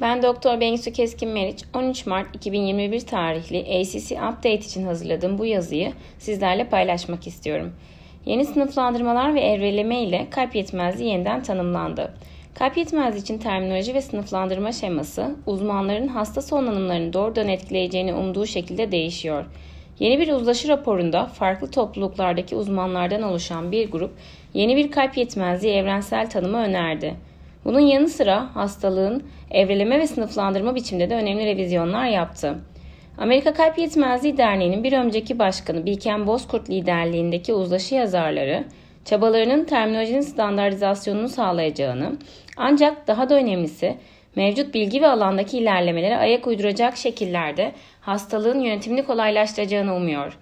Ben Doktor Bengisu Keskin Meriç, 13 Mart 2021 tarihli ACC Update için hazırladığım bu yazıyı sizlerle paylaşmak istiyorum. Yeni sınıflandırmalar ve evreleme ile kalp yetmezliği yeniden tanımlandı. Kalp yetmezliği için terminoloji ve sınıflandırma şeması uzmanların hasta sonlanımlarını doğrudan etkileyeceğini umduğu şekilde değişiyor. Yeni bir uzlaşı raporunda farklı topluluklardaki uzmanlardan oluşan bir grup yeni bir kalp yetmezliği evrensel tanımı önerdi. Bunun yanı sıra hastalığın evreleme ve sınıflandırma biçiminde de önemli revizyonlar yaptı. Amerika Kalp Yetmezliği Derneği'nin bir önceki başkanı Bilken Bozkurt liderliğindeki uzlaşı yazarları, çabalarının terminolojinin standartizasyonunu sağlayacağını, ancak daha da önemlisi mevcut bilgi ve alandaki ilerlemelere ayak uyduracak şekillerde hastalığın yönetimini kolaylaştıracağını umuyor.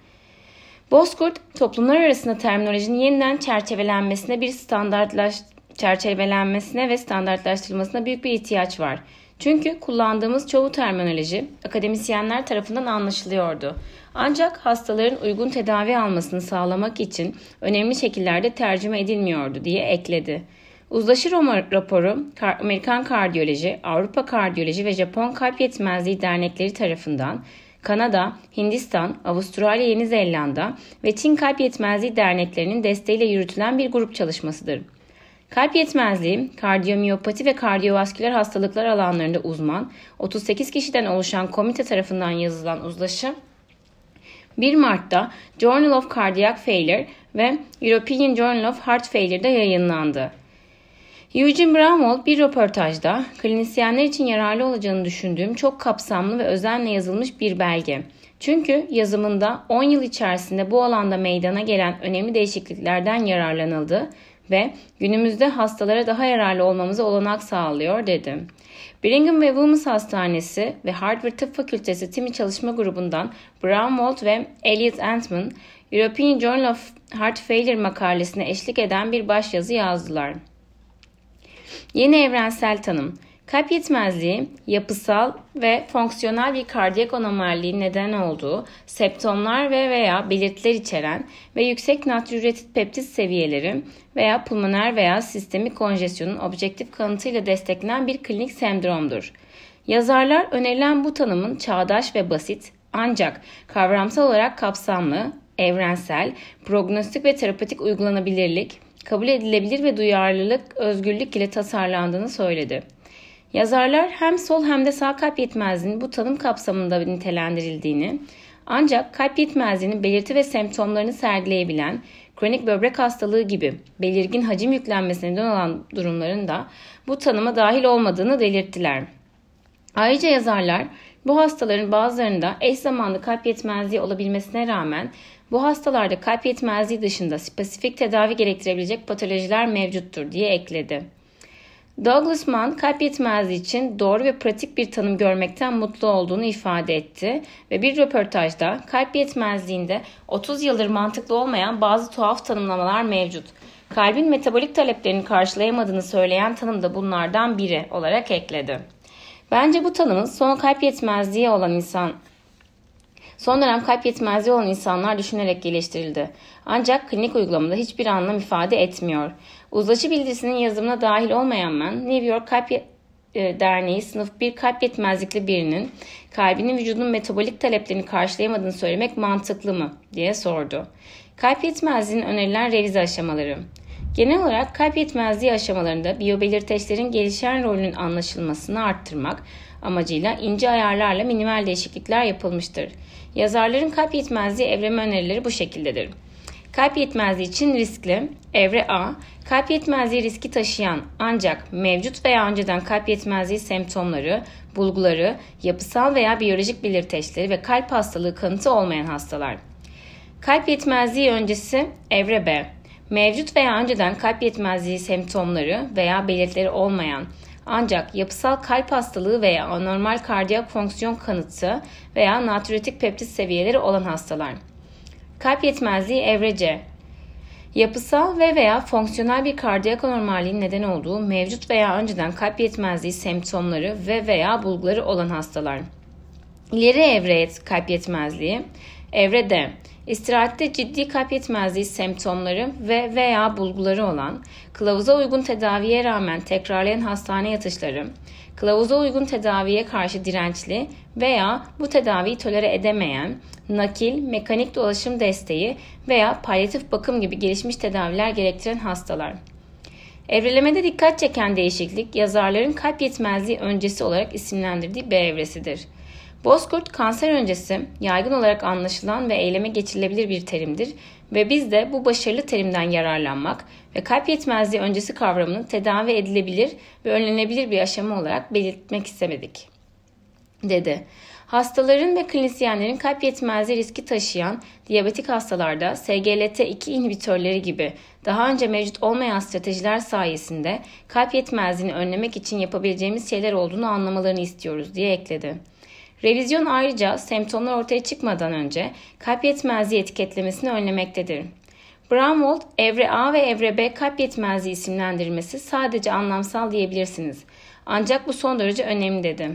Bozkurt, toplumlar arasında terminolojinin yeniden çerçevelenmesine bir standartlaş çerçevelenmesine ve standartlaştırılmasına büyük bir ihtiyaç var. Çünkü kullandığımız çoğu terminoloji akademisyenler tarafından anlaşılıyordu. Ancak hastaların uygun tedavi almasını sağlamak için önemli şekillerde tercüme edilmiyordu diye ekledi. Uzlaşı Roma raporu Amerikan Kardiyoloji, Avrupa Kardiyoloji ve Japon Kalp Yetmezliği Dernekleri tarafından Kanada, Hindistan, Avustralya, Yeni Zelanda ve Çin Kalp Yetmezliği Derneklerinin desteğiyle yürütülen bir grup çalışmasıdır. Kalp yetmezliği, kardiyomiyopati ve kardiyovasküler hastalıklar alanlarında uzman 38 kişiden oluşan komite tarafından yazılan uzlaşı 1 Mart'ta Journal of Cardiac Failure ve European Journal of Heart Failure'da yayınlandı. Eugene Bramwell bir röportajda klinisyenler için yararlı olacağını düşündüğüm çok kapsamlı ve özenle yazılmış bir belge. Çünkü yazımında 10 yıl içerisinde bu alanda meydana gelen önemli değişikliklerden yararlanıldı ve günümüzde hastalara daha yararlı olmamıza olanak sağlıyor dedi. Brigham ve Women's Hastanesi ve Harvard Tıp Fakültesi timi çalışma grubundan Brownwald ve Elliot Antman, European Journal of Heart Failure makalesine eşlik eden bir başyazı yazdılar. Yeni evrensel tanım Kalp yetmezliği, yapısal ve fonksiyonel bir kardiyak anomalliğin neden olduğu septomlar ve veya belirtiler içeren ve yüksek natriüretit peptit seviyeleri veya pulmoner veya sistemik konjesyonun objektif kanıtıyla desteklenen bir klinik sendromdur. Yazarlar önerilen bu tanımın çağdaş ve basit ancak kavramsal olarak kapsamlı, evrensel, prognostik ve terapötik uygulanabilirlik, kabul edilebilir ve duyarlılık, özgürlük ile tasarlandığını söyledi. Yazarlar hem sol hem de sağ kalp yetmezliğinin bu tanım kapsamında nitelendirildiğini, ancak kalp yetmezliğinin belirti ve semptomlarını sergileyebilen kronik böbrek hastalığı gibi belirgin hacim yüklenmesine neden olan durumların da bu tanıma dahil olmadığını belirttiler. Ayrıca yazarlar bu hastaların bazılarında eş zamanlı kalp yetmezliği olabilmesine rağmen bu hastalarda kalp yetmezliği dışında spesifik tedavi gerektirebilecek patolojiler mevcuttur diye ekledi. Douglas Mann kalp yetmezliği için doğru ve pratik bir tanım görmekten mutlu olduğunu ifade etti ve bir röportajda kalp yetmezliğinde 30 yıldır mantıklı olmayan bazı tuhaf tanımlamalar mevcut. Kalbin metabolik taleplerini karşılayamadığını söyleyen tanım da bunlardan biri olarak ekledi. Bence bu tanımın son kalp yetmezliği olan insan Son dönem kalp yetmezliği olan insanlar düşünerek geliştirildi. Ancak klinik uygulamada hiçbir anlam ifade etmiyor. Uzlaşı bildirisinin yazımına dahil olmayan ben, New York Kalp e, Derneği sınıf bir kalp yetmezlikli birinin kalbinin vücudunun metabolik taleplerini karşılayamadığını söylemek mantıklı mı diye sordu. Kalp yetmezliğinin önerilen revize aşamaları. Genel olarak kalp yetmezliği aşamalarında biyobelirteçlerin gelişen rolünün anlaşılmasını arttırmak amacıyla ince ayarlarla minimal değişiklikler yapılmıştır. Yazarların kalp yetmezliği evreme önerileri bu şekildedir. Kalp yetmezliği için riskli, evre A, kalp yetmezliği riski taşıyan ancak mevcut veya önceden kalp yetmezliği semptomları, bulguları, yapısal veya biyolojik belirteçleri ve kalp hastalığı kanıtı olmayan hastalar. Kalp yetmezliği öncesi evre B, mevcut veya önceden kalp yetmezliği semptomları veya belirtileri olmayan ancak yapısal kalp hastalığı veya anormal kardiyak fonksiyon kanıtı veya natriüretik peptit seviyeleri olan hastalar. Kalp yetmezliği evrece, yapısal ve veya fonksiyonel bir kardiyak anormalliğin neden olduğu mevcut veya önceden kalp yetmezliği semptomları ve veya bulguları olan hastalar. İleri evre kalp yetmezliği, evre D, istirahatte ciddi kalp yetmezliği semptomları ve veya bulguları olan, kılavuza uygun tedaviye rağmen tekrarlayan hastane yatışları, kılavuza uygun tedaviye karşı dirençli veya bu tedaviyi tolere edemeyen, nakil, mekanik dolaşım desteği veya palyatif bakım gibi gelişmiş tedaviler gerektiren hastalar. Evrelemede dikkat çeken değişiklik yazarların kalp yetmezliği öncesi olarak isimlendirdiği B evresidir. Bozkurt kanser öncesi yaygın olarak anlaşılan ve eyleme geçirilebilir bir terimdir ve biz de bu başarılı terimden yararlanmak ve kalp yetmezliği öncesi kavramını tedavi edilebilir ve önlenebilir bir aşama olarak belirtmek istemedik, dedi. Hastaların ve klinisyenlerin kalp yetmezliği riski taşıyan diyabetik hastalarda SGLT2 inhibitörleri gibi daha önce mevcut olmayan stratejiler sayesinde kalp yetmezliğini önlemek için yapabileceğimiz şeyler olduğunu anlamalarını istiyoruz diye ekledi. Revizyon ayrıca semptomlar ortaya çıkmadan önce kalp yetmezliği etiketlemesini önlemektedir. Bramwold, evre A ve evre B kalp yetmezliği isimlendirmesi sadece anlamsal diyebilirsiniz. Ancak bu son derece önemli dedi.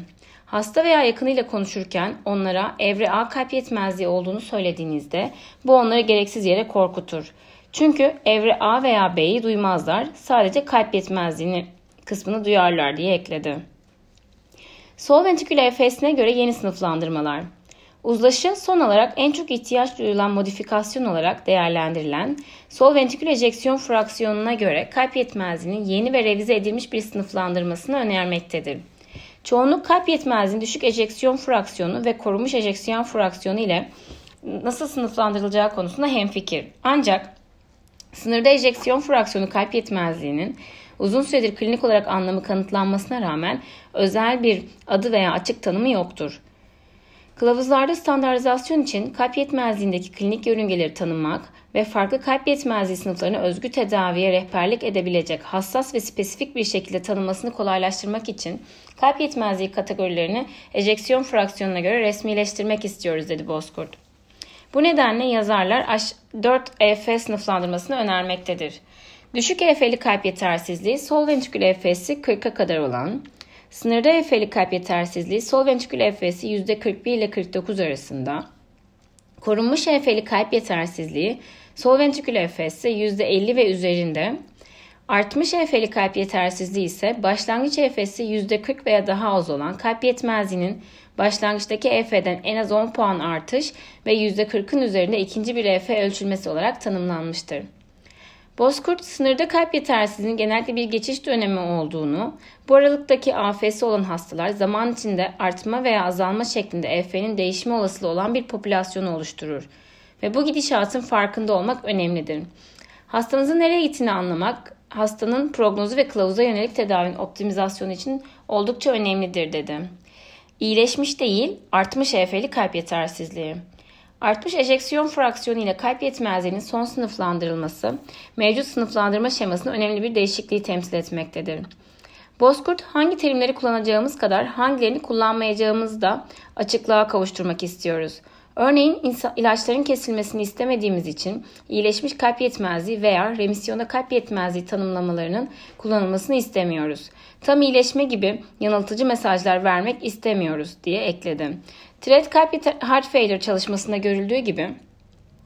Hasta veya yakınıyla konuşurken onlara evre A kalp yetmezliği olduğunu söylediğinizde bu onları gereksiz yere korkutur. Çünkü evre A veya B'yi duymazlar, sadece kalp yetmezliğini kısmını duyarlar diye ekledi. Sol ventrikül EFS'ine göre yeni sınıflandırmalar. Uzlaşı son olarak en çok ihtiyaç duyulan modifikasyon olarak değerlendirilen sol ventrikül ejeksiyon fraksiyonuna göre kalp yetmezliğinin yeni ve revize edilmiş bir sınıflandırmasını önermektedir. Çoğunluk kalp yetmezliğinin düşük ejeksiyon fraksiyonu ve korunmuş ejeksiyon fraksiyonu ile nasıl sınıflandırılacağı konusunda hemfikir. Ancak sınırda ejeksiyon fraksiyonu kalp yetmezliğinin uzun süredir klinik olarak anlamı kanıtlanmasına rağmen özel bir adı veya açık tanımı yoktur. Kılavuzlarda standartizasyon için kalp yetmezliğindeki klinik yörüngeleri tanımak ve farklı kalp yetmezliği sınıflarına özgü tedaviye rehberlik edebilecek hassas ve spesifik bir şekilde tanınmasını kolaylaştırmak için kalp yetmezliği kategorilerini ejeksiyon fraksiyonuna göre resmileştirmek istiyoruz dedi Bozkurt. Bu nedenle yazarlar 4 EF sınıflandırmasını önermektedir. Düşük EF'li kalp yetersizliği sol ventrikül EF'si 40'a kadar olan, sınırda EF'li kalp yetersizliği sol ventrikül EF'si %41 ile 49 arasında, korunmuş EF'li kalp yetersizliği sol ventrikül EF'si %50 ve üzerinde, artmış EF'li kalp yetersizliği ise başlangıç EF'si %40 veya daha az olan kalp yetmezliğinin başlangıçtaki EF'den en az 10 puan artış ve %40'ın üzerinde ikinci bir EF ölçülmesi olarak tanımlanmıştır. Bozkurt sınırda kalp yetersizliğinin genellikle bir geçiş dönemi olduğunu, bu aralıktaki AF'si olan hastalar zaman içinde artma veya azalma şeklinde EF'nin değişme olasılığı olan bir popülasyonu oluşturur ve bu gidişatın farkında olmak önemlidir. Hastanızın nereye gittiğini anlamak, hastanın prognozu ve kılavuza yönelik tedavinin optimizasyonu için oldukça önemlidir dedi. İyileşmiş değil, artmış EF'li kalp yetersizliği. Artmış ejeksiyon fraksiyonu ile kalp yetmezliğinin son sınıflandırılması, mevcut sınıflandırma şemasında önemli bir değişikliği temsil etmektedir. Bozkurt hangi terimleri kullanacağımız kadar hangilerini kullanmayacağımızı da açıklığa kavuşturmak istiyoruz. Örneğin ilaçların kesilmesini istemediğimiz için iyileşmiş kalp yetmezliği veya remisyonda kalp yetmezliği tanımlamalarının kullanılmasını istemiyoruz. Tam iyileşme gibi yanıltıcı mesajlar vermek istemiyoruz diye ekledi. Thread kalp heart failure çalışmasında görüldüğü gibi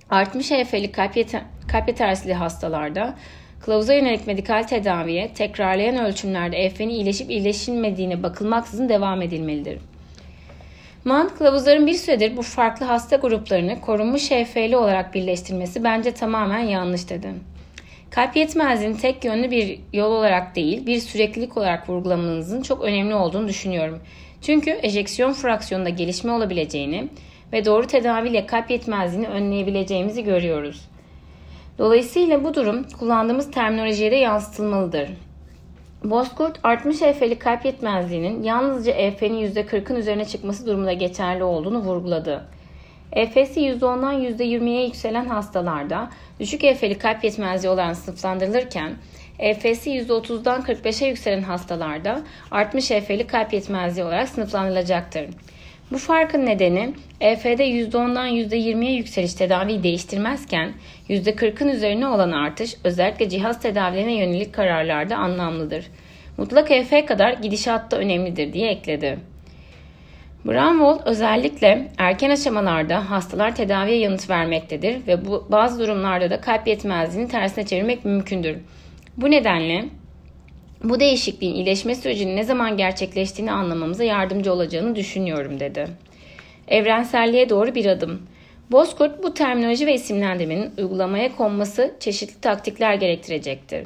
artmış HF'li kalp, yeter, kalp yetersizliği hastalarda kılavuza yönelik medikal tedaviye tekrarlayan ölçümlerde EF'nin iyileşip iyileşilmediğine bakılmaksızın devam edilmelidir. Mann, kılavuzların bir süredir bu farklı hasta gruplarını korunmuş HF'li olarak birleştirmesi bence tamamen yanlış dedi. Kalp yetmezliğini tek yönlü bir yol olarak değil, bir süreklilik olarak vurgulamanızın çok önemli olduğunu düşünüyorum. Çünkü ejeksiyon fraksiyonunda gelişme olabileceğini ve doğru tedaviyle kalp yetmezliğini önleyebileceğimizi görüyoruz. Dolayısıyla bu durum kullandığımız terminolojiye de yansıtılmalıdır. Bozkurt artmış EF'li kalp yetmezliğinin yalnızca EF'nin %40'ın üzerine çıkması durumunda geçerli olduğunu vurguladı. EF'si %10'dan %20'ye yükselen hastalarda düşük EF'li kalp yetmezliği olarak sınıflandırılırken EF'si %30'dan 45'e yükselen hastalarda artmış EF'li kalp yetmezliği olarak sınıflandırılacaktır. Bu farkın nedeni EF'de %10'dan %20'ye yükseliş tedaviyi değiştirmezken %40'ın üzerine olan artış özellikle cihaz tedavilerine yönelik kararlarda anlamlıdır. Mutlak EF kadar gidişat da önemlidir diye ekledi. Brownwald özellikle erken aşamalarda hastalar tedaviye yanıt vermektedir ve bu bazı durumlarda da kalp yetmezliğini tersine çevirmek mümkündür. Bu nedenle bu değişikliğin iyileşme sürecinin ne zaman gerçekleştiğini anlamamıza yardımcı olacağını düşünüyorum dedi. Evrenselliğe doğru bir adım. Bozkurt bu terminoloji ve isimlendirmenin uygulamaya konması çeşitli taktikler gerektirecektir.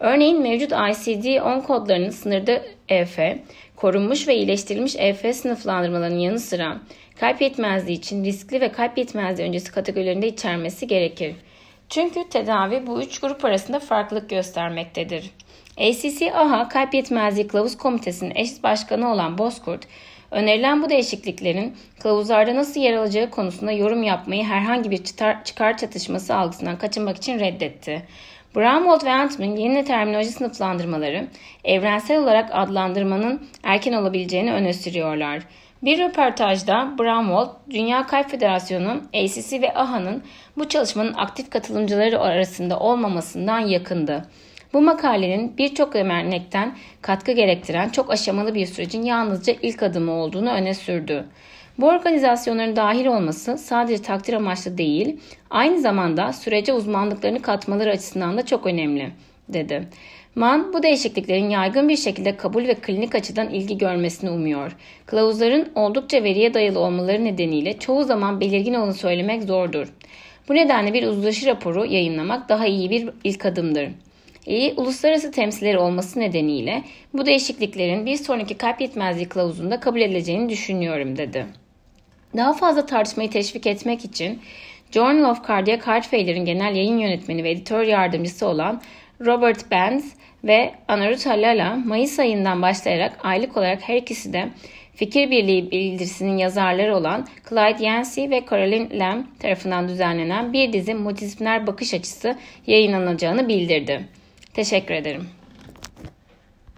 Örneğin mevcut ICD-10 kodlarının sınırda EF, korunmuş ve iyileştirilmiş EF sınıflandırmalarının yanı sıra kalp yetmezliği için riskli ve kalp yetmezliği öncesi kategorilerinde içermesi gerekir. Çünkü tedavi bu üç grup arasında farklılık göstermektedir. ACC-AHA Kalp Yetmezliği Kılavuz Komitesi'nin eş başkanı olan Bozkurt, önerilen bu değişikliklerin kılavuzlarda nasıl yer alacağı konusunda yorum yapmayı herhangi bir çıkar çatışması algısından kaçınmak için reddetti. Brownwald ve Antman yeni terminoloji sınıflandırmaları evrensel olarak adlandırmanın erken olabileceğini öne sürüyorlar. Bir röportajda Brownwald, Dünya Kalp Federasyonu, ACC ve AHA'nın bu çalışmanın aktif katılımcıları arasında olmamasından yakındı. Bu makalenin birçok örnekten katkı gerektiren çok aşamalı bir sürecin yalnızca ilk adımı olduğunu öne sürdü. Bu organizasyonların dahil olması sadece takdir amaçlı değil, aynı zamanda sürece uzmanlıklarını katmaları açısından da çok önemli, dedi. Mann bu değişikliklerin yaygın bir şekilde kabul ve klinik açıdan ilgi görmesini umuyor. Kılavuzların oldukça veriye dayalı olmaları nedeniyle çoğu zaman belirgin olanı söylemek zordur. Bu nedenle bir uzlaşı raporu yayınlamak daha iyi bir ilk adımdır. İyi uluslararası temsilleri olması nedeniyle bu değişikliklerin bir sonraki kalp yetmezliği kılavuzunda kabul edileceğini düşünüyorum dedi. Daha fazla tartışmayı teşvik etmek için Journal of Cardiac Heart Failure'ın genel yayın yönetmeni ve editör yardımcısı olan Robert Benz ve Anaruta Lala Mayıs ayından başlayarak aylık olarak her ikisi de Fikir Birliği bildirisinin yazarları olan Clyde Yancey ve Caroline Lamb tarafından düzenlenen bir dizi multidisipliner bakış açısı yayınlanacağını bildirdi. Teşekkür ederim.